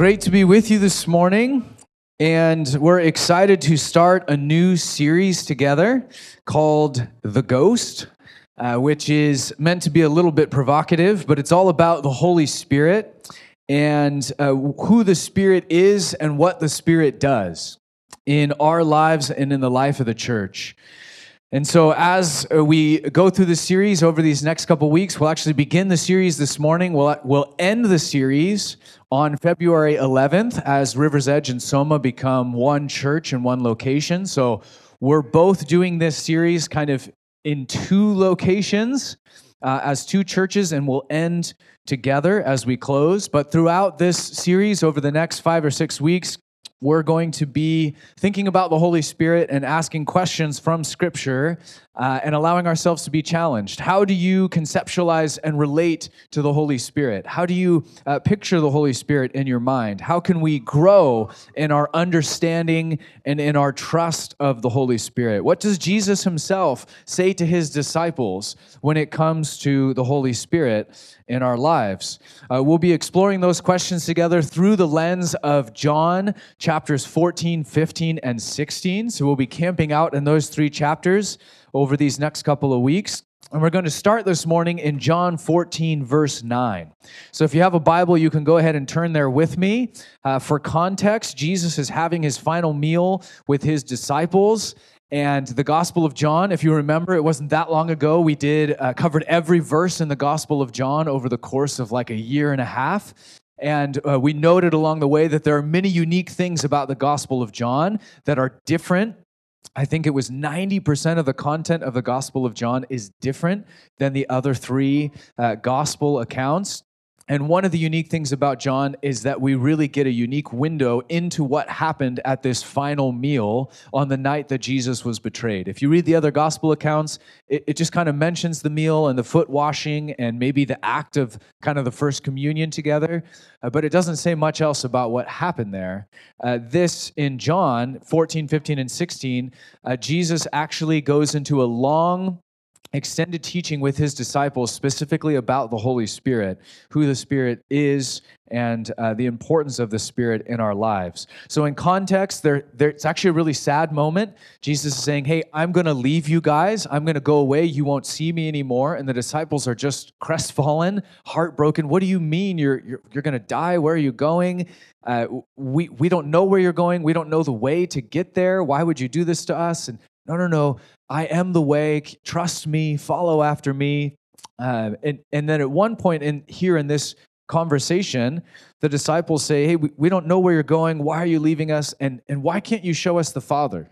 Great to be with you this morning. And we're excited to start a new series together called The Ghost, uh, which is meant to be a little bit provocative, but it's all about the Holy Spirit and uh, who the Spirit is and what the Spirit does in our lives and in the life of the church. And so, as uh, we go through the series over these next couple weeks, we'll actually begin the series this morning. We'll, we'll end the series on February 11th as River's Edge and Soma become one church in one location. So, we're both doing this series kind of in two locations uh, as two churches, and we'll end together as we close. But throughout this series, over the next five or six weeks, we're going to be thinking about the Holy Spirit and asking questions from Scripture uh, and allowing ourselves to be challenged. How do you conceptualize and relate to the Holy Spirit? How do you uh, picture the Holy Spirit in your mind? How can we grow in our understanding and in our trust of the Holy Spirit? What does Jesus himself say to his disciples when it comes to the Holy Spirit in our lives? Uh, we'll be exploring those questions together through the lens of John chapters 14, 15, and 16. So we'll be camping out in those three chapters over these next couple of weeks. And we're going to start this morning in John 14, verse 9. So if you have a Bible, you can go ahead and turn there with me. Uh, for context, Jesus is having his final meal with his disciples. And the Gospel of John, if you remember, it wasn't that long ago. We did uh, covered every verse in the Gospel of John over the course of like a year and a half. And uh, we noted along the way that there are many unique things about the Gospel of John that are different I think it was 90% of the content of the Gospel of John is different than the other three uh, Gospel accounts. And one of the unique things about John is that we really get a unique window into what happened at this final meal on the night that Jesus was betrayed. If you read the other gospel accounts, it, it, just kind of mentions the meal and the foot washing and maybe the act of kind of the first communion together, uh, but it doesn't say much else about what happened there. Uh, this in John 14, 15, and 16, uh, Jesus actually goes into a long extended teaching with his disciples specifically about the Holy Spirit, who the Spirit is, and uh, the importance of the Spirit in our lives. So, in context, there, there, it's actually a really sad moment. Jesus is saying, Hey, I'm going to leave you guys. I'm going to go away. You won't see me anymore. And the disciples are just crestfallen, heartbroken. What do you mean you're, you're, you're going to die? Where are you going? Uh, we, we don't know where you're going. We don't know the way to get there. Why would you do this to us? And no, no, no. I am the way. Trust me. Follow after me. Uh, and, and then at one point in here in this conversation, the disciples say, Hey, we, we don't know where you're going. Why are you leaving us? And, and why can't you show us the Father?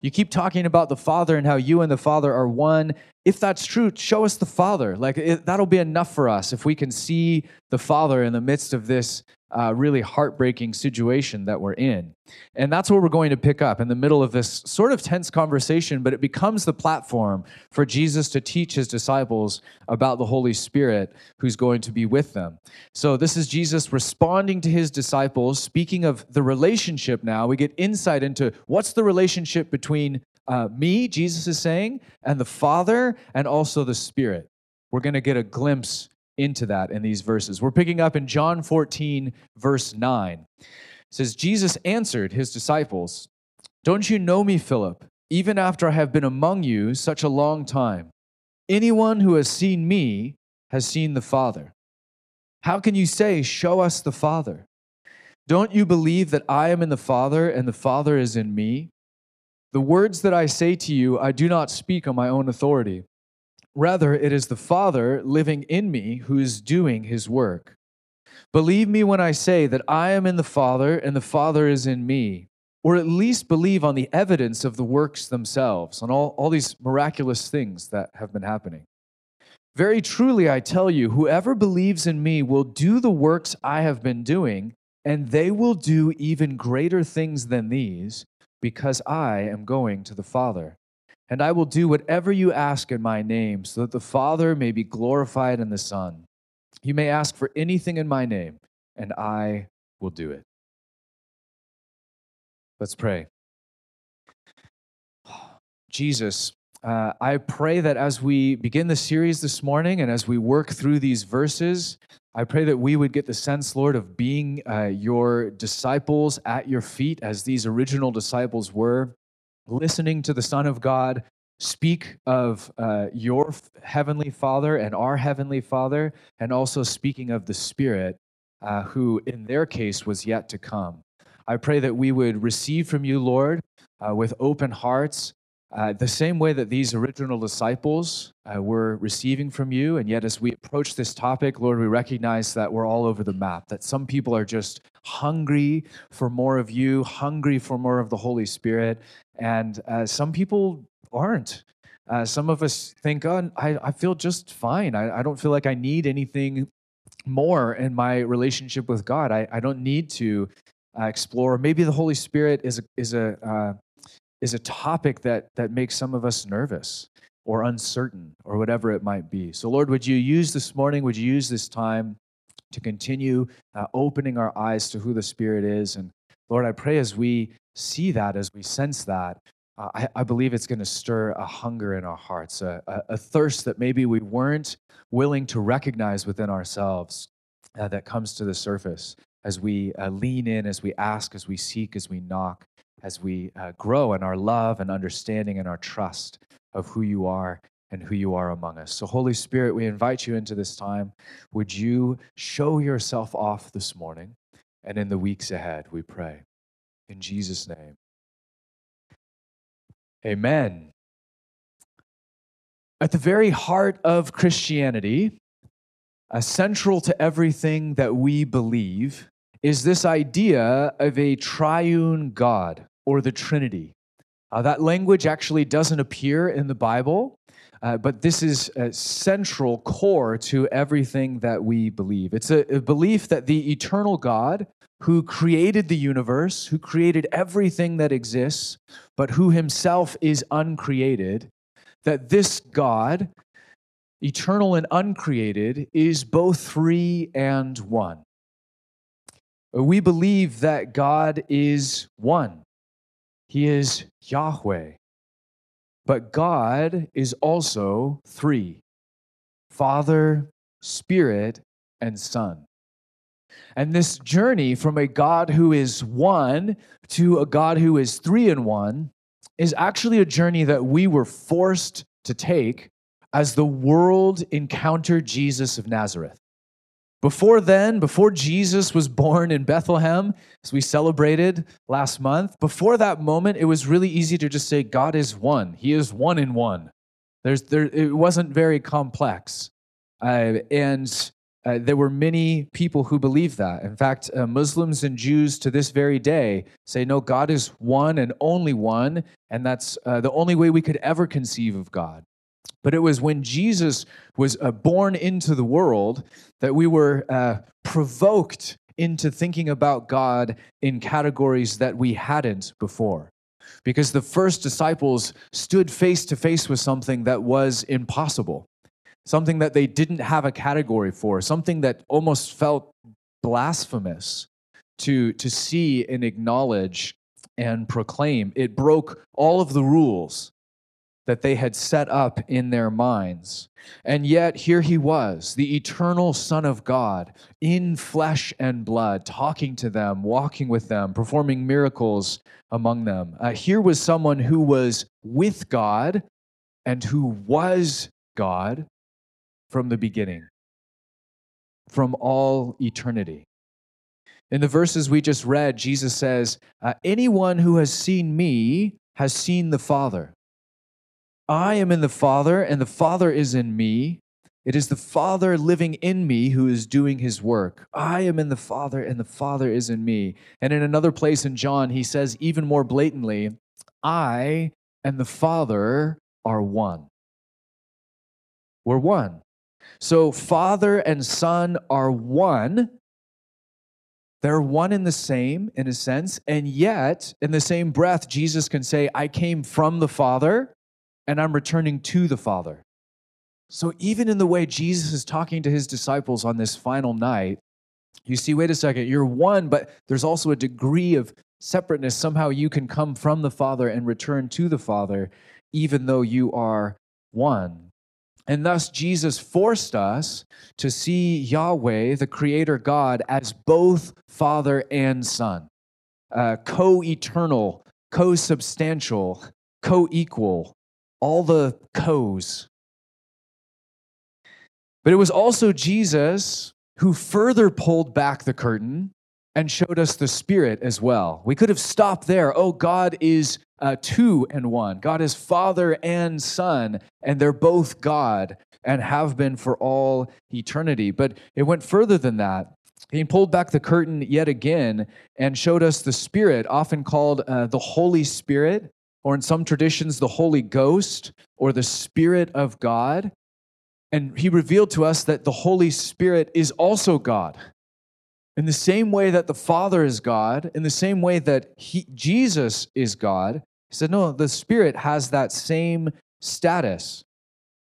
You keep talking about the Father and how you and the Father are one. If that's true, show us the Father. Like it, that'll be enough for us if we can see the Father in the midst of this uh, really heartbreaking situation that we're in. And that's what we're going to pick up in the middle of this sort of tense conversation, but it becomes the platform for Jesus to teach his disciples about the Holy Spirit who's going to be with them. So, this is Jesus responding to his disciples, speaking of the relationship now. We get insight into what's the relationship between uh, me, Jesus is saying, and the Father, and also the Spirit. We're going to get a glimpse into that in these verses. We're picking up in John 14, verse 9. It says, Jesus answered his disciples, Don't you know me, Philip, even after I have been among you such a long time? Anyone who has seen me has seen the Father. How can you say, Show us the Father? Don't you believe that I am in the Father and the Father is in me? The words that I say to you, I do not speak on my own authority. Rather, it is the Father living in me who is doing his work. Believe me when I say that I am in the Father and the Father is in me, or at least believe on the evidence of the works themselves, on all, all these miraculous things that have been happening. Very truly, I tell you, whoever believes in me will do the works I have been doing, and they will do even greater things than these, because I am going to the Father. And I will do whatever you ask in my name, so that the Father may be glorified in the Son. You may ask for anything in my name, and I will do it. Let's pray. Jesus, uh, I pray that as we begin the series this morning and as we work through these verses, I pray that we would get the sense, Lord, of being uh, your disciples at your feet as these original disciples were, listening to the Son of God speak of uh, your heavenly Father and our heavenly Father, and also speaking of the Spirit, uh, who in their case was yet to come. I pray that we would receive from you, Lord, uh, with open hearts uh, the same way that these original disciples uh, were receiving from you, and yet as we approach this topic, Lord, we recognize that we're all over the map, that some people are just hungry for more of you, hungry for more of the Holy Spirit, and uh, some people aren't. Uh, some of us think, oh, I, I feel just fine. I, I don't feel like I need anything more in my relationship with God. I, I don't need to uh, explore. Maybe the Holy Spirit is a, is a uh, is a topic that, that makes some of us nervous or uncertain or whatever it might be. So, Lord, would you use this morning, would you use this time to continue uh, opening our eyes to who the Spirit is? And Lord, I pray as we see that, as we sense that, uh, I, I, believe it's going to stir a hunger in our hearts, a, a, a, thirst that maybe we weren't willing to recognize within ourselves uh, that comes to the surface as we uh, lean in, as we ask, as we seek, as we knock as we uh, grow in our love and understanding and our trust of who you are and who you are among us. So, Holy Spirit, we invite you into this time. Would you show yourself off this morning and in the weeks ahead, we pray. In Jesus' name. Amen. At the very heart of Christianity, uh, central to everything that we believe, is this idea of a triune God or the Trinity. Uh, that language actually doesn't appear in the Bible, uh, but this is a central core to everything that we believe. It's a, a belief that the eternal God, who created the universe, who created everything that exists, but who himself is uncreated, that this God, eternal and uncreated, is both three and one. We believe that God is one. He is Yahweh. But God is also three Father, Spirit, and Son. And this journey from a God who is one to a God who is three in one is actually a journey that we were forced to take as the world encountered Jesus of Nazareth. Before then, before Jesus was born in Bethlehem, as we celebrated last month, before that moment, it was really easy to just say, God is one. He is one in one. There's, there, it wasn't very complex. Uh, and uh, there were many people who believed that. In fact, uh, Muslims and Jews to this very day say, no, God is one and only one, and that's uh, the only way we could ever conceive of God. But it was when Jesus was uh, born into the world that we were uh, provoked into thinking about God in categories that we hadn't before. Because the first disciples stood face to face with something that was impossible, something that they didn't have a category for, something that almost felt blasphemous to, to see and acknowledge and proclaim. It broke all of the rules that they had set up in their minds. And yet, here he was, the eternal Son of God, in flesh and blood, talking to them, walking with them, performing miracles among them. Uh, here was someone who was with God and who was God from the beginning, from all eternity. In the verses we just read, Jesus says, uh, Anyone who has seen me has seen the Father. I am in the Father, and the Father is in me. It is the Father living in me who is doing his work. I am in the Father, and the Father is in me. And in another place in John, he says even more blatantly, I and the Father are one. We're one. So, Father and Son are one. They're one in the same, in a sense. And yet, in the same breath, Jesus can say, I came from the Father and I'm returning to the Father. So, even in the way Jesus is talking to his disciples on this final night, you see, wait a second, you're one, but there's also a degree of separateness. Somehow you can come from the Father and return to the Father. even though you are one. And thus, Jesus forced us to see Yahweh, the Creator God, as both Father and Son, uh, co eternal, co substantial, co equal, all the co's. But it was also Jesus who further pulled back the curtain and showed us the Spirit as well. We could have stopped there. Oh, God is uh, two and one. God is Father and Son, and they're both God and have been for all eternity. But it went further than that. He pulled back the curtain yet again and showed us the Spirit, often called uh, the Holy Spirit, or in some traditions, the Holy Ghost, or the Spirit of God. And he revealed to us that the Holy Spirit is also God. In the same way that the Father is God, in the same way that he, Jesus is God, he said, no, the Spirit has that same status.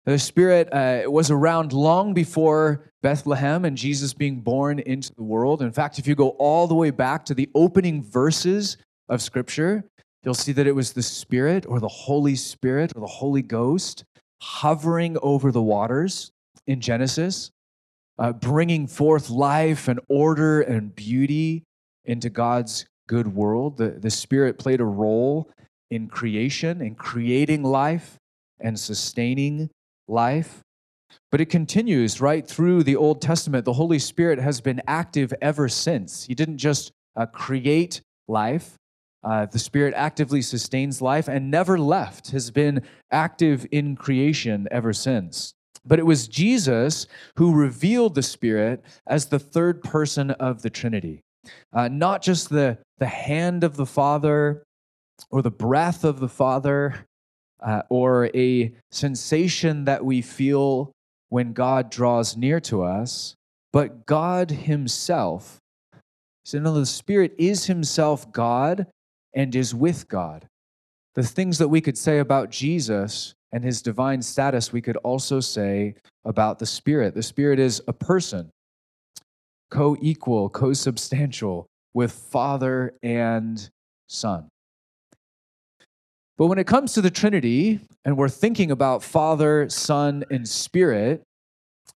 The Spirit uh, was around long before Bethlehem and Jesus being born into the world. In fact, if you go all the way back to the opening verses of Scripture, you'll see that it was the Spirit or the Holy Spirit or the Holy Ghost hovering over the waters in Genesis, uh, bringing forth life and order and beauty into God's good world. The, the Spirit played a role in creation, in creating life and sustaining life. But it continues right through the Old Testament. The Holy Spirit has been active ever since. He didn't just uh, create life, uh, the Spirit actively sustains life and never left, has been active in creation ever since. But it was Jesus who revealed the Spirit as the third person of the Trinity. Uh, not just the, the hand of the Father or the breath of the Father uh, or a sensation that we feel when God draws near to us, but God Himself. So, no, the Spirit is Himself God and is with God. The things that we could say about Jesus and His divine status, we could also say about the Spirit. The Spirit is a person, co equal, co substantial with Father and Son. But when it comes to the Trinity, and we're thinking about Father, Son, and Spirit,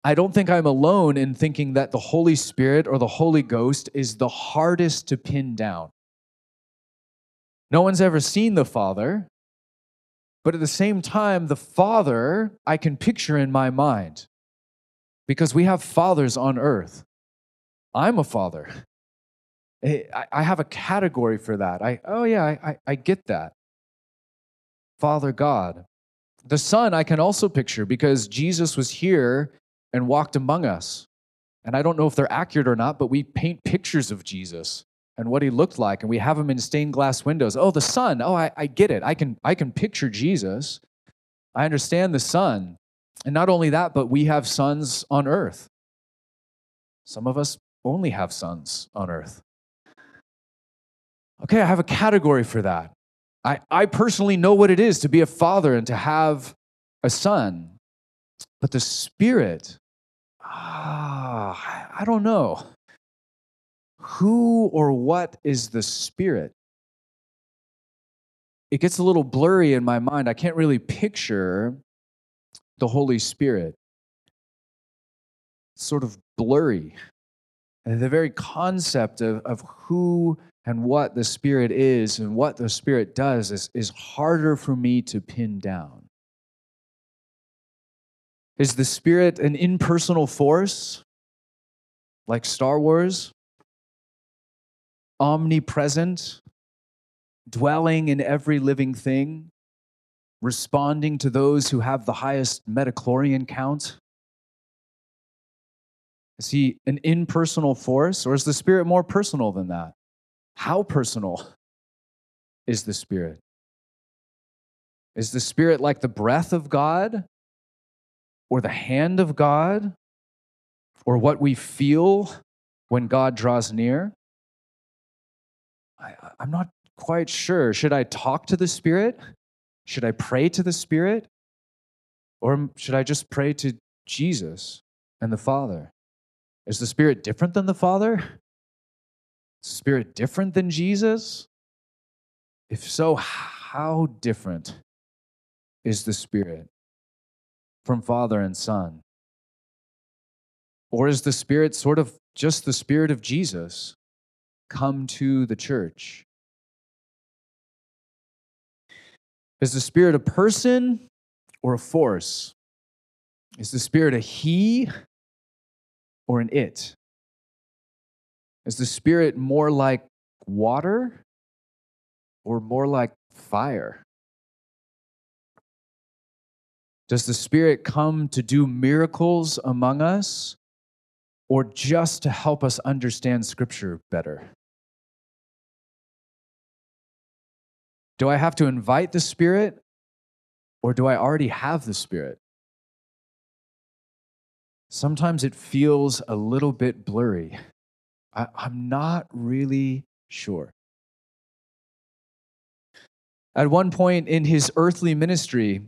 I don't think I'm alone in thinking that the Holy Spirit or the Holy Ghost is the hardest to pin down. No one's ever seen the Father, but at the same time, the Father I can picture in my mind because we have fathers on earth. I'm a father. Eh, I have a category for that. I, oh, yeah, I, I get that. Father God. The Son I can also picture because Jesus was here and walked among us. And I don't know if they're accurate or not, but we paint pictures of Jesus and what he looked like, and we have him in stained glass windows. Oh, the Son. Oh, I, I get it. I can, I can picture Jesus. I understand the Son. And not only that, but we have sons on earth. Some of us only have sons on earth. Okay, I have a category for that. I, I personally know what it is to be a father and to have a son. But the Spirit, ah, I don't know. Who or what is the Spirit? It gets a little blurry in my mind. I can't really picture the Holy Spirit. It's sort of blurry. The very concept of, of who and what the Spirit is and what the Spirit does is, is harder for me to pin down. Is the Spirit an impersonal force like Star Wars? Omnipresent, dwelling in every living thing, responding to those who have the highest midi-chlorian count? Is he an impersonal force, or is the Spirit more personal than that? How personal is the Spirit? Is the Spirit like the breath of God or the hand of God or what we feel when God draws near? I, am not quite sure. Should I talk to the Spirit? Should I pray to the Spirit? Or should I just pray to Jesus and the Father? Is the Spirit different than the Father? Spirit different than Jesus? If so, how different is the Spirit from Father and Son? Or is the Spirit sort of just the Spirit of Jesus come to the church? Is the Spirit a person or a force? Is the Spirit a he or an it? Is the Spirit more like water or more like fire? Does the Spirit come to do miracles among us or just to help us understand Scripture better? Do I have to invite the Spirit or do I already have the Spirit? Sometimes it feels a little bit blurry. I, am not really sure. At one point in his earthly ministry,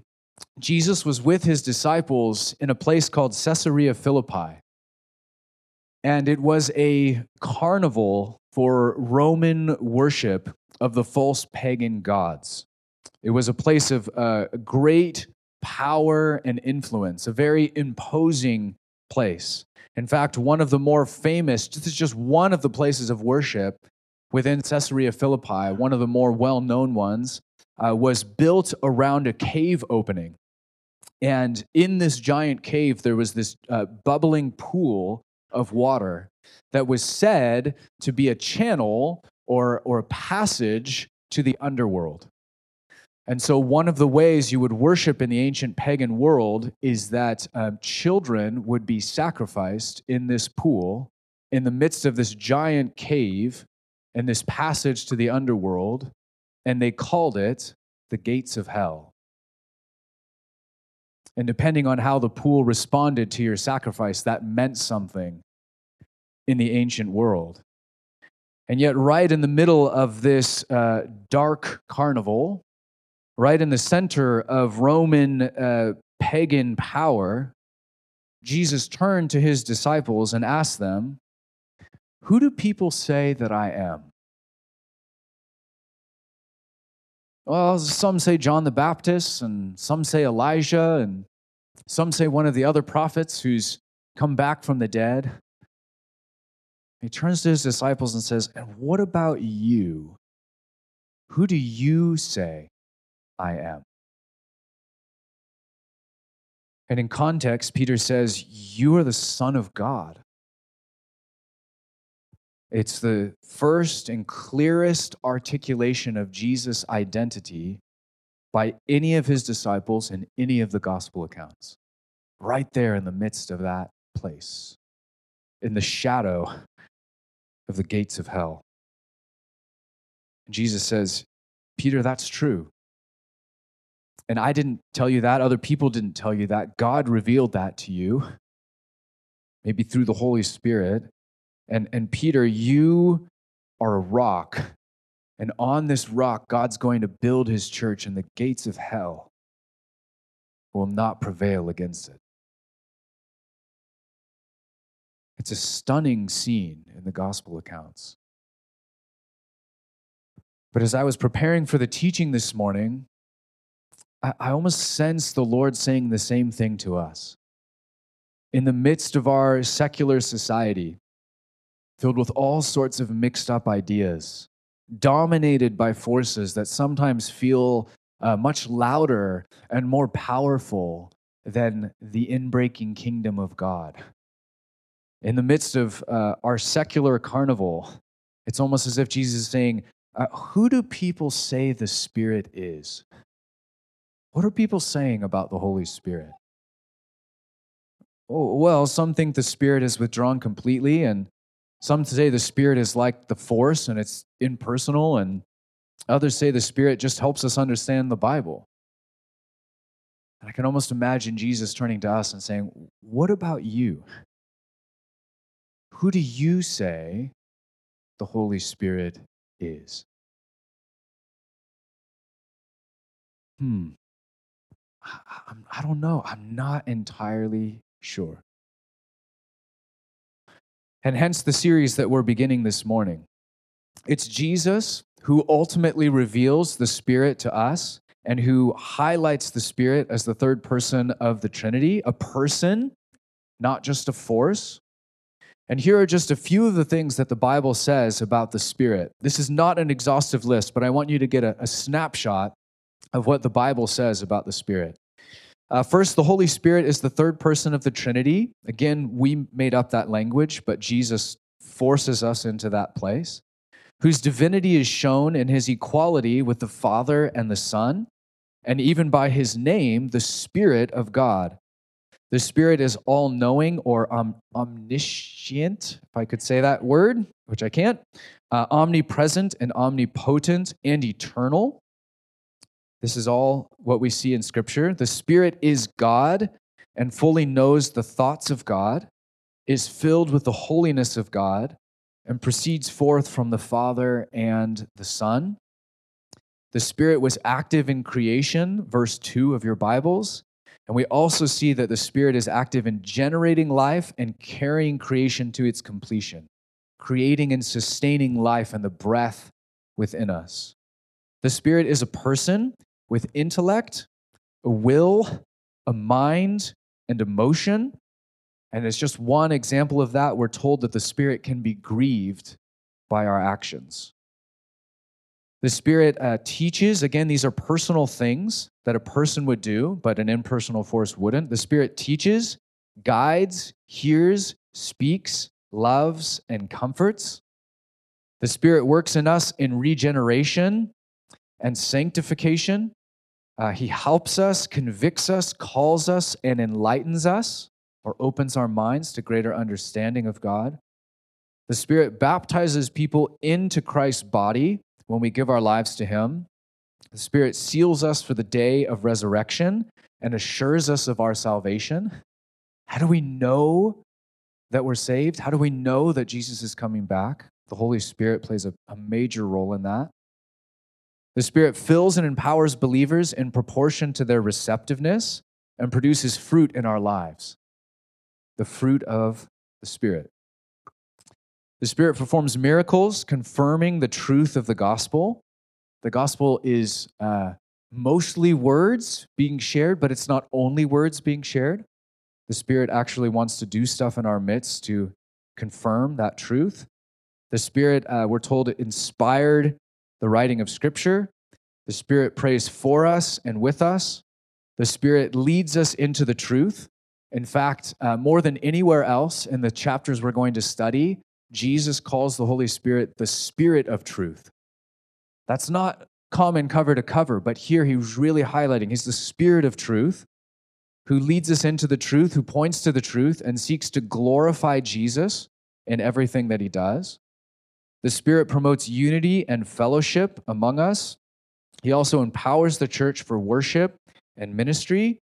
Jesus was with his disciples in a place called Caesarea Philippi. And it was a carnival for Roman worship of the false pagan gods. It was a place of uh, great power and influence, a very imposing place. In fact, one of the more famous, this is just one of the places of worship within Caesarea Philippi, one of the more well known ones, uh, was built around a cave opening. And in this giant cave, there was this uh, bubbling pool of water that was said to be a channel or, or a passage to the underworld. And so, one of the ways you would worship in the ancient pagan world is that um, children would be sacrificed in this pool in the midst of this giant cave and this passage to the underworld, and they called it the gates of hell. And depending on how the pool responded to your sacrifice, that meant something in the ancient world. And yet, right in the middle of this uh, dark carnival, right in the center of Roman uh, pagan power, Jesus turned to his disciples and asked them, Who do people say that I am? Well, some say John the Baptist, and some say Elijah, and some say one of the other prophets who's come back from the dead. He turns to his disciples and says, And what about you? Who do you say I am. And in context, Peter says, You are the Son of God. It's the first and clearest articulation of Jesus' identity by any of his disciples in any of the gospel accounts. Right there in the midst of that place, in the shadow of the gates of hell. Jesus says, Peter, that's true. And I didn't tell you that. Other people didn't tell you that. God revealed that to you, maybe through the Holy Spirit. And, and Peter, you are a rock. And on this rock, God's going to build his church, and the gates of hell will not prevail against it. It's a stunning scene in the gospel accounts. But as I was preparing for the teaching this morning, I, I almost sense the Lord saying the same thing to us. In the midst of our secular society, filled with all sorts of mixed up ideas, dominated by forces that sometimes feel uh, much louder and more powerful than the inbreaking kingdom of God. In the midst of uh, our secular carnival, it's almost as if Jesus is saying, uh, Who do people say the Spirit is? What are people saying about the Holy Spirit? Oh, well, some think the Spirit is withdrawn completely, and some say the Spirit is like the force and it's impersonal, and others say the Spirit just helps us understand the Bible. And I can almost imagine Jesus turning to us and saying, What about you? Who do you say the Holy Spirit is? Hmm. I don't know. I'm not entirely sure. And hence the series that we're beginning this morning. It's Jesus who ultimately reveals the Spirit to us, and who highlights the Spirit as the third person of the Trinity, a person, not just a force. And here are just a few of the things that the Bible says about the Spirit. This is not an exhaustive list, but I want you to get a, a snapshot of what the Bible says about the Spirit. Uh, first, the Holy Spirit is the third person of the Trinity. Again, we made up that language, but Jesus forces us into that place, whose divinity is shown in his equality with the Father and the Son, and even by his name, the Spirit of God. The Spirit is all knowing or um, omniscient, if I could say that word, which I can't, uh, omnipresent and omnipotent and eternal. This is all what we see in Scripture. The Spirit is God and fully knows the thoughts of God, is filled with the holiness of God, and proceeds forth from the Father and the Son. The Spirit was active in creation, verse 2 of your Bibles. And we also see that the Spirit is active in generating life and carrying creation to its completion, creating and sustaining life and the breath within us. The Spirit is a person with intellect, a will, a mind, and emotion. And it's just one example of that. We're told that the Spirit can be grieved by our actions. The Spirit uh, teaches, again, these are personal things that a person would do, but an impersonal force wouldn't. The Spirit teaches, guides, hears, speaks, loves, and comforts. The Spirit works in us in regeneration and sanctification. Uh, he helps us, convicts us, calls us, and enlightens us, or opens our minds to greater understanding of God. The Spirit baptizes people into Christ's body when we give our lives to Him. The Spirit seals us for the day of resurrection and assures us of our salvation. How do we know that we're saved? How do we know that Jesus is coming back? The Holy Spirit plays a, a major role in that. The Spirit fills and empowers believers in proportion to their receptiveness and produces fruit in our lives. The fruit of the Spirit. The Spirit performs miracles, confirming the truth of the gospel. The gospel is uh, mostly words being shared, but it's not only words being shared. The Spirit actually wants to do stuff in our midst to confirm that truth. The Spirit, uh, we're told, inspired the writing of Scripture. The Spirit prays for us and with us. The Spirit leads us into the truth. In fact, uh, more than anywhere else in the chapters we're going to study, Jesus calls the Holy Spirit the Spirit of truth. That's not common cover to cover, but here he's really highlighting he's the Spirit of truth who leads us into the truth, who points to the truth, and seeks to glorify Jesus in everything that he does. The Spirit promotes unity and fellowship among us. He also empowers the church for worship and ministry.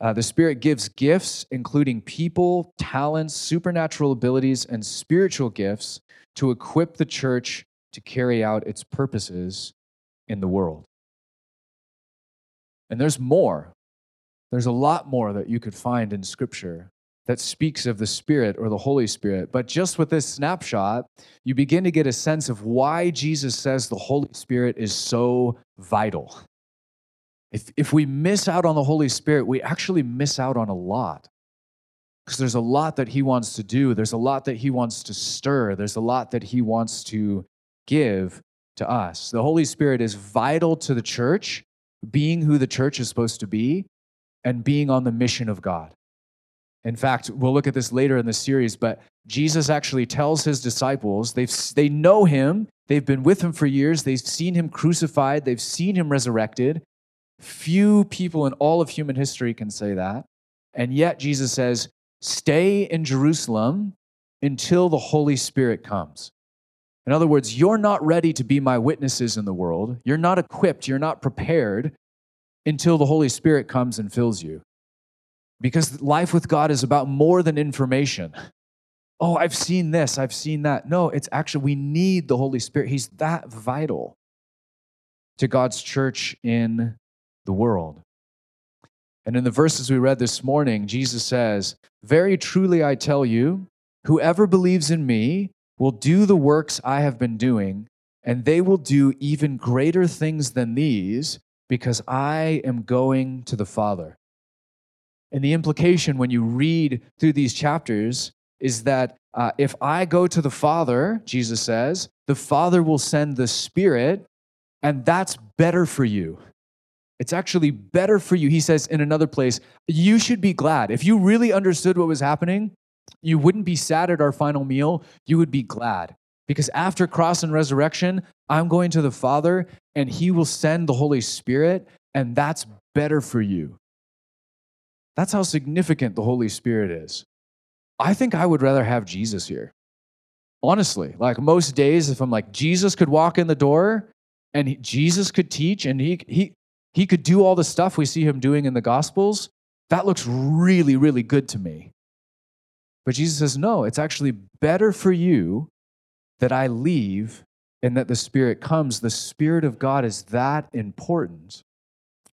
Uh, the Spirit gives gifts, including people, talents, supernatural abilities, and spiritual gifts to equip the church to carry out its purposes in the world. And there's more. There's a lot more that you could find in Scripture that speaks of the Spirit or the Holy Spirit. But just with this snapshot, you begin to get a sense of why Jesus says the Holy Spirit is so vital. If, if we miss out on the Holy Spirit, we actually miss out on a lot. Because there's a lot that He wants to do, there's a lot that He wants to stir, there's a lot that He wants to give to us. The Holy Spirit is vital to the church, being who the church is supposed to be, and being on the mission of God. In fact, we'll look at this later in the series, but Jesus actually tells his disciples, they've, they know him, they've been with him for years, they've seen him crucified, they've seen him resurrected, Few people in all of human history can say that. And yet, Jesus says, Stay in Jerusalem until the Holy Spirit comes. In other words, you're not ready to be my witnesses in the world. You're not equipped, you're not prepared until the Holy Spirit comes and fills you. Because life with God is about more than information. Oh, I've seen this, I've seen that. No, it's actually, we need the Holy Spirit. He's that vital to God's church in the world. And in the verses we read this morning, Jesus says, Very truly I tell you, whoever believes in me will do the works I have been doing, and they will do even greater things than these, because I am going to the Father. And the implication when you read through these chapters is that uh, if I go to the Father, Jesus says, the Father will send the Spirit, and that's better for you. It's actually better for you. He says in another place, you should be glad. If you really understood what was happening, you wouldn't be sad at our final meal. You would be glad. Because after cross and resurrection, I'm going to the Father, and He will send the Holy Spirit, and that's better for you. That's how significant the Holy Spirit is. I think I would rather have Jesus here. Honestly, like most days, if I'm like, Jesus could walk in the door and he, Jesus could teach and he, he, he could do all the stuff we see him doing in the Gospels, that looks really, really good to me. But Jesus says, no, it's actually better for you that I leave and that the Spirit comes. The Spirit of God is that important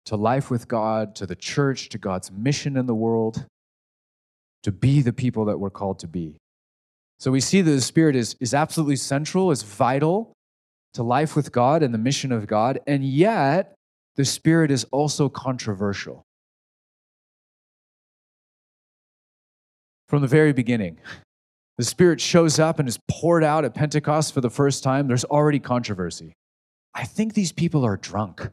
to life with God, to the church, to God's mission in the world, to be the people that we're called to be. So we see that the Spirit is, is absolutely central, is vital to life with God and the mission of God, and yet the Spirit is also controversial. From the very beginning, the Spirit shows up and is poured out at Pentecost for the first time. There's already controversy. I think these people are drunk.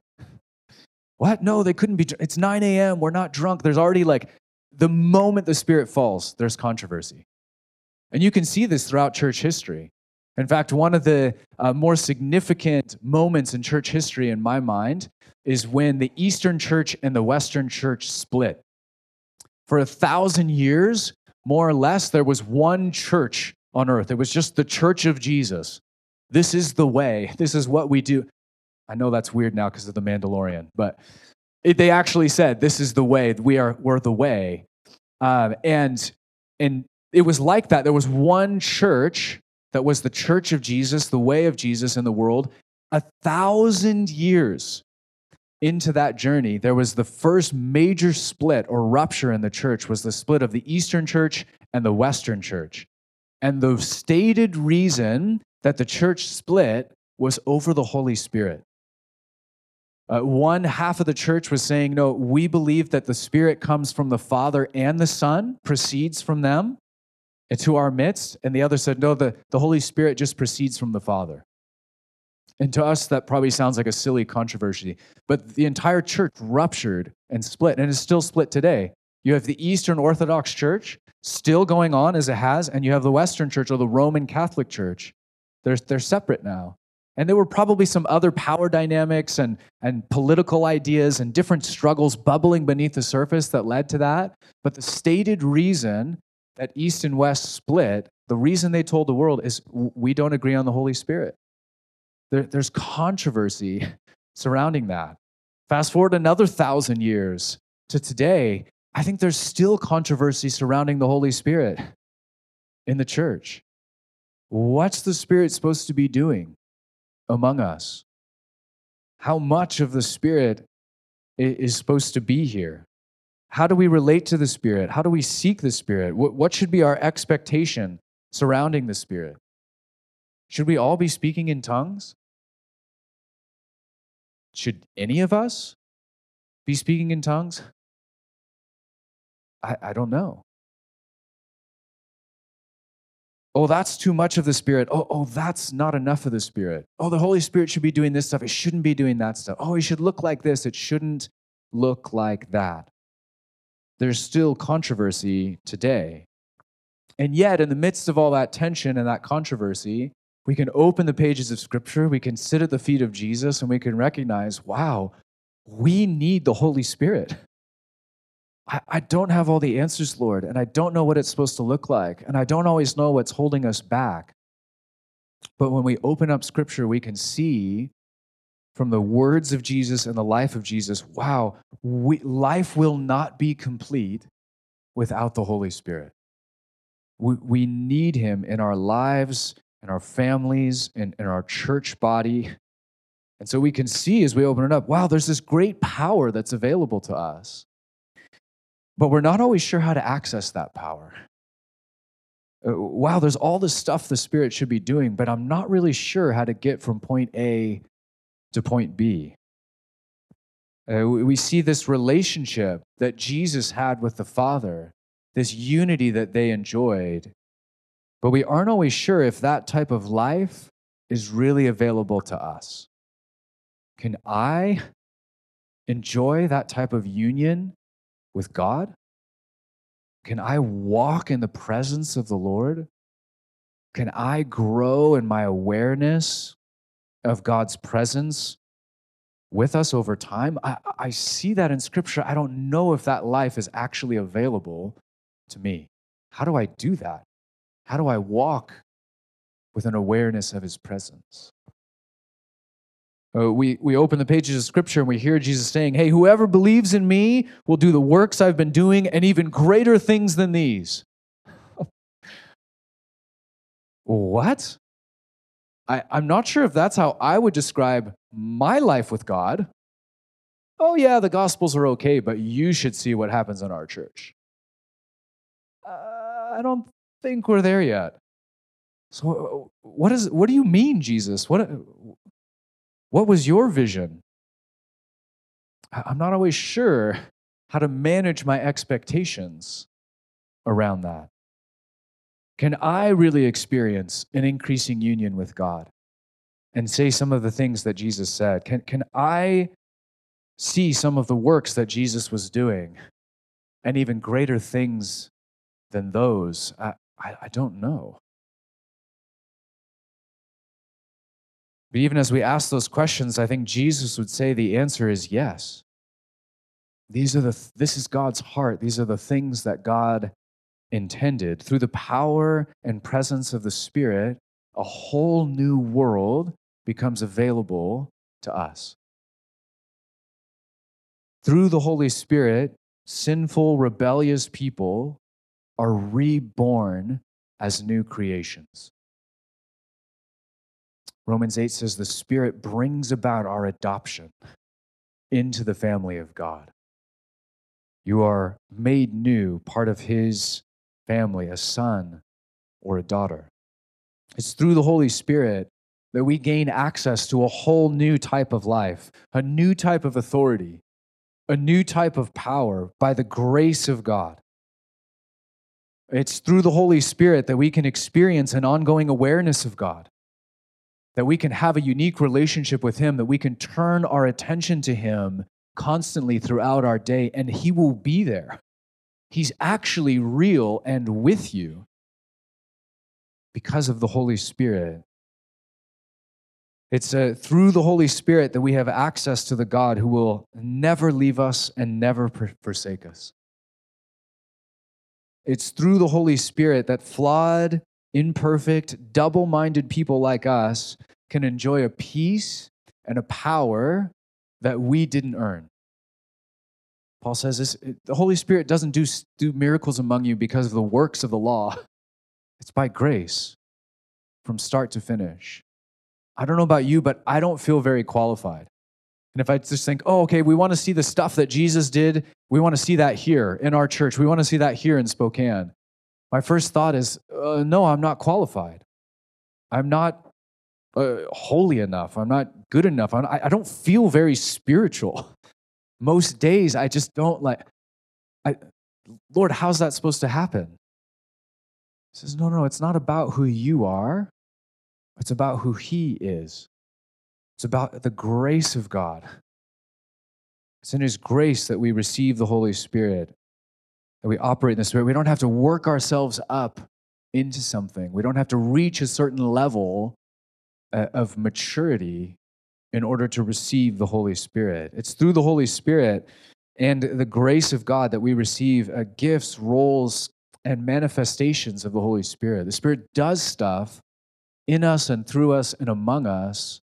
What? No, they couldn't be. It's 9 a.m. We're not drunk. There's already like the moment the Spirit falls, there's controversy. And you can see this throughout church history. In fact, one of the uh, more significant moments in church history, in my mind, is when the Eastern church and the Western church split. For a thousand years, more or less, there was one church on earth. It was just the church of Jesus. This is the way. This is what we do. I know that's weird now because of the Mandalorian, but it, they actually said, "This is the way. We are. We're the way." Um, and and it was like that. There was one church that was the church of Jesus, the way of Jesus in the world. A thousand years into that journey, there was the first major split or rupture in the church. Was the split of the Eastern Church and the Western Church, and the stated reason that the church split was over the Holy Spirit. Uh, one half of the church was saying, no, we believe that the Spirit comes from the Father and the Son, proceeds from them into our midst. And the other said, no, the, the Holy Spirit just proceeds from the Father. And to us, that probably sounds like a silly controversy. But the entire church ruptured and split, and is still split today. You have the Eastern Orthodox Church still going on as it has, and you have the Western Church or the Roman Catholic Church. They're, they're separate now. And there were probably some other power dynamics and, and political ideas and different struggles bubbling beneath the surface that led to that. But the stated reason that East and West split, the reason they told the world is we don't agree on the Holy Spirit. There, there's controversy surrounding that. Fast forward another thousand years to today, I think there's still controversy surrounding the Holy Spirit in the church. What's the Spirit supposed to be doing? among us? How much of the Spirit is supposed to be here? How do we relate to the Spirit? How do we seek the Spirit? What should be our expectation surrounding the Spirit? Should we all be speaking in tongues? Should any of us be speaking in tongues? I, I don't know oh, that's too much of the Spirit. Oh, oh, that's not enough of the Spirit. Oh, the Holy Spirit should be doing this stuff. It shouldn't be doing that stuff. Oh, it should look like this. It shouldn't look like that. There's still controversy today. And yet, in the midst of all that tension and that controversy, we can open the pages of Scripture, we can sit at the feet of Jesus, and we can recognize wow, we need the Holy Spirit. I, I don't have all the answers, Lord, and I don't know what it's supposed to look like, and I don't always know what's holding us back. But when we open up scripture, we can see from the words of Jesus and the life of Jesus wow, we, life will not be complete without the Holy Spirit. We, we need Him in our lives, in our families, and, in our church body. And so we can see as we open it up wow, there's this great power that's available to us. But we're not always sure how to access that power. Uh, wow, there's all this stuff the Spirit should be doing, but I'm not really sure how to get from point A to point B. Uh, we see this relationship that Jesus had with the Father, this unity that they enjoyed. But we aren't always sure if that type of life is really available to us. Can I enjoy that type of union with God? Can I walk in the presence of the Lord? Can I grow in my awareness of God's presence with us over time? I, I see that in Scripture. I don't know if that life is actually available to me. How do I do that? How do I walk with an awareness of His presence? Uh, we, we open the pages of Scripture and we hear Jesus saying, Hey, whoever believes in me will do the works I've been doing and even greater things than these. what? I, I'm not sure if that's how I would describe my life with God. Oh, yeah, the Gospels are okay, but you should see what happens in our church. Uh, I don't think we're there yet. So, uh, uh, what, is, what do you mean, Jesus? What, uh, what was your vision? I'm not always sure how to manage my expectations around that. Can I really experience an increasing union with God and say some of the things that Jesus said? Can, can I see some of the works that Jesus was doing and even greater things than those? I, I, I don't know. But even as we ask those questions, I think Jesus would say the answer is yes. These are the, this is God's heart. These are the things that God intended. Through the power and presence of the Spirit, a whole new world becomes available to us. Through the Holy Spirit, sinful, rebellious people are reborn as new creations. Romans 8 says the Spirit brings about our adoption into the family of God. You are made new, part of His family, a son or a daughter. It's through the Holy Spirit that we gain access to a whole new type of life, a new type of authority, a new type of power by the grace of God. It's through the Holy Spirit that we can experience an ongoing awareness of God that we can have a unique relationship with Him, that we can turn our attention to Him constantly throughout our day, and He will be there. He's actually real and with you because of the Holy Spirit. It's uh, through the Holy Spirit that we have access to the God who will never leave us and never forsake us. It's through the Holy Spirit that flawed, imperfect, double minded people like us can enjoy a peace and a power that we didn't earn. Paul says this, the Holy Spirit doesn't do, do miracles among you because of the works of the law. It's by grace from start to finish. I don't know about you, but I don't feel very qualified. And if I just think, oh, okay, we want to see the stuff that Jesus did, we want to see that here in our church, we want to see that here in Spokane. My first thought is, uh, no, I'm not qualified. I'm not uh, holy enough. I'm not good enough. I'm, I, don't feel very spiritual. Most days, I just don't like, I, Lord, how's that supposed to happen? He says, no, no, it's not about who you are. It's about who He is. It's about the grace of God. It's in His grace that we receive the Holy Spirit, that we operate in the Spirit. We don't have to work ourselves up into something, we don't have to reach a certain level uh, of maturity in order to receive the Holy Spirit. It's through the Holy Spirit and the grace of God that we receive uh, gifts, roles, and manifestations of the Holy Spirit. The Spirit does stuff in us and through us and among us,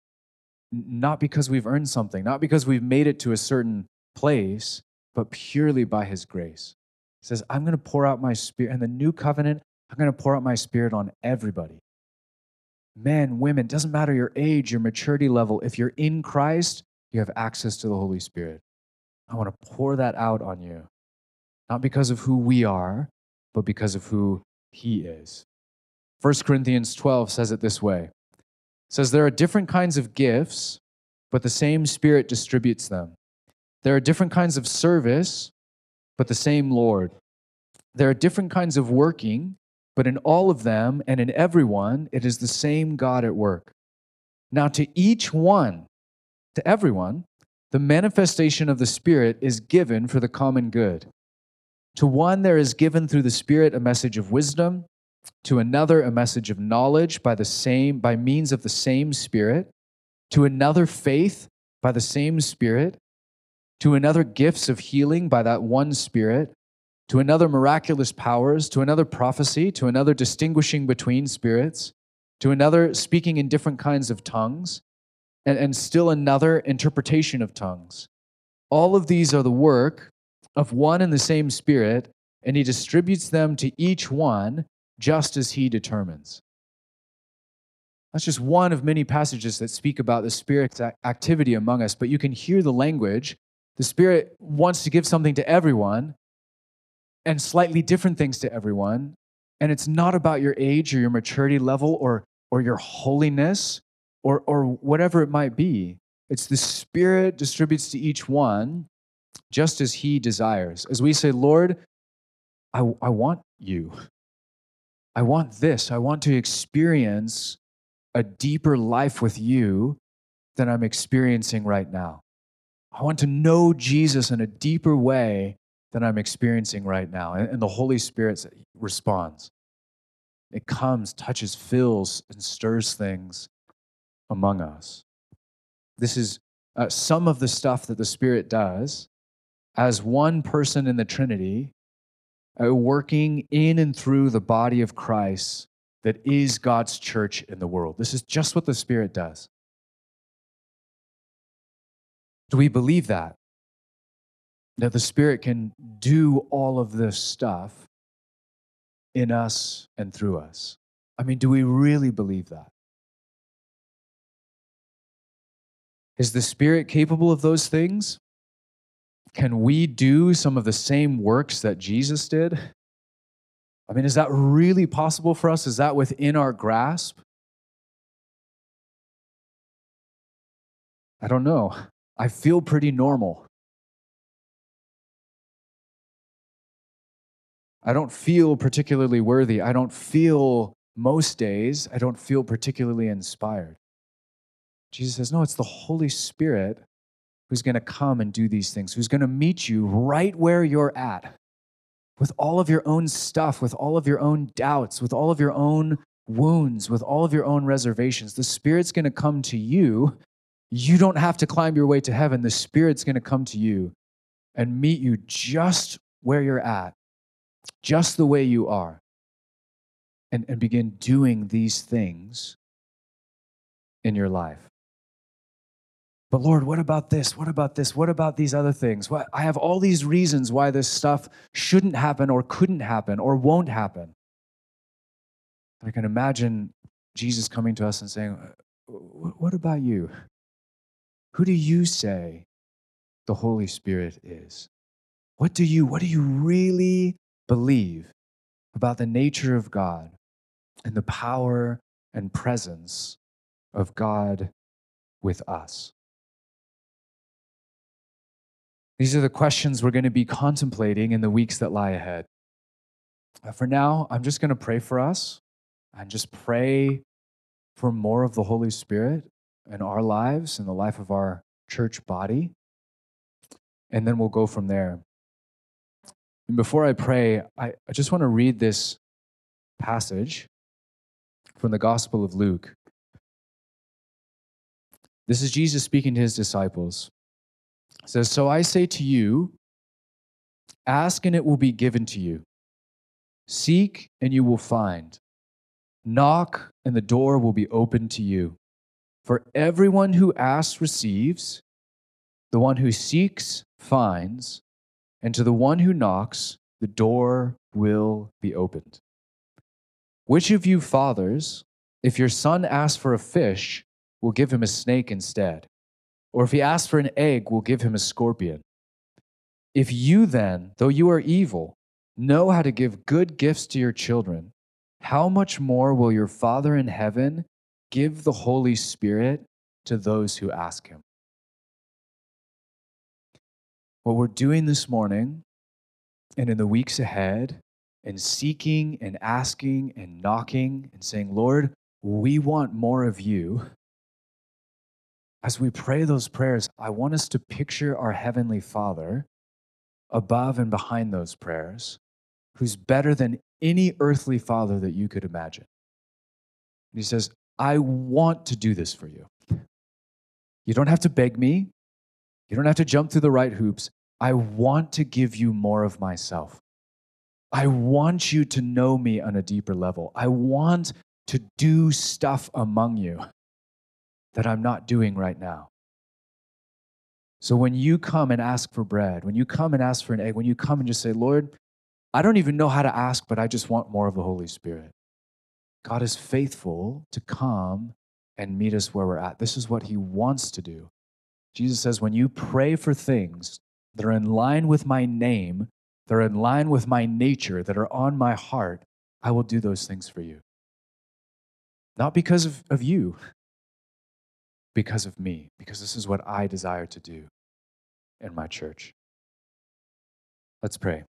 not because we've earned something, not because we've made it to a certain place, but purely by His grace. He says, I'm going to pour out my Spirit. In the new covenant, I'm going to pour out my Spirit on everybody men, women, doesn't matter your age, your maturity level. If you're in Christ, you have access to the Holy Spirit. I want to pour that out on you, not because of who we are, but because of who He is. 1 Corinthians 12 says it this way. Says there are different kinds of gifts, but the same Spirit distributes them. There are different kinds of service, but the same Lord. There are different kinds of working, but in all of them and in everyone, it is the same God at work. Now, to each one, to everyone, the manifestation of the Spirit is given for the common good. To one, there is given through the Spirit a message of wisdom, to another, a message of knowledge by the same, by means of the same Spirit, to another, faith by the same Spirit, to another, gifts of healing by that one Spirit to another miraculous powers, to another prophecy, to another distinguishing between spirits, to another speaking in different kinds of tongues, and, and still another interpretation of tongues. All of these are the work of one and the same Spirit, and He distributes them to each one just as He determines. That's just one of many passages that speak about the Spirit's activity among us, but you can hear the language. The Spirit wants to give something to everyone, and slightly different things to everyone. And it's not about your age or your maturity level or, or your holiness or, or whatever it might be. It's the Spirit distributes to each one just as He desires. As we say, Lord, I, I want you. I want this. I want to experience a deeper life with you than I'm experiencing right now. I want to know Jesus in a deeper way than I'm experiencing right now. And, the Holy Spirit responds. It comes, touches, fills, and stirs things among us. This is uh, some of the stuff that the Spirit does as one person in the Trinity, working in and through the body of Christ that is God's church in the world. This is just what the Spirit does. Do we believe that? that the Spirit can do all of this stuff in us and through us. I mean, do we really believe that? Is the Spirit capable of those things? Can we do some of the same works that Jesus did? I mean, is that really possible for us? Is that within our grasp? I don't know. I feel pretty normal. I don't feel particularly worthy. I don't feel, most days, I don't feel particularly inspired. Jesus says, No, it's the Holy Spirit who's going to come and do these things, who's going to meet you right where you're at with all of your own stuff, with all of your own doubts, with all of your own wounds, with all of your own reservations. The Spirit's going to come to you. You don't have to climb your way to heaven. The Spirit's going to come to you and meet you just where you're at just the way you are and, and begin doing these things in your life. But Lord, what about this? What about this? What about these other things? What, I have all these reasons why this stuff shouldn't happen or couldn't happen or won't happen. I can imagine Jesus coming to us and saying, What about you? Who do you say the Holy Spirit is? What do you, what do you really believe about the nature of God and the power and presence of God with us? These are the questions we're going to be contemplating in the weeks that lie ahead. Uh, for now, I'm just going to pray for us and just pray for more of the Holy Spirit in our lives, in the life of our church body. And then we'll go from there. And before I pray, I, I just want to read this passage from the Gospel of Luke. This is Jesus speaking to his disciples. It says, So I say to you, ask and it will be given to you. Seek and you will find. Knock and the door will be opened to you. For everyone who asks receives, the one who seeks finds, and to the one who knocks, the door will be opened. Which of you fathers, if your son asks for a fish, will give him a snake instead? Or if he asks for an egg, we'll give him a scorpion? If you then, though you are evil, know how to give good gifts to your children, how much more will your Father in heaven give the Holy Spirit to those who ask him? what we're doing this morning and in the weeks ahead, and seeking and asking and knocking and saying, Lord, we want more of you. As we pray those prayers, I want us to picture our Heavenly Father above and behind those prayers, who's better than any earthly father that you could imagine. And he says, I want to do this for you. You don't have to beg me. You don't have to jump through the right hoops. I want to give you more of myself. I want you to know me on a deeper level. I want to do stuff among you that I'm not doing right now. So when you come and ask for bread, when you come and ask for an egg, when you come and just say, Lord, I don't even know how to ask, but I just want more of the Holy Spirit. God is faithful to come and meet us where we're at. This is what he wants to do. Jesus says, when you pray for things that are in line with my name, that are in line with my nature, that are on my heart, I will do those things for you. Not because of, of you, because of me, because this is what I desire to do in my church. Let's pray.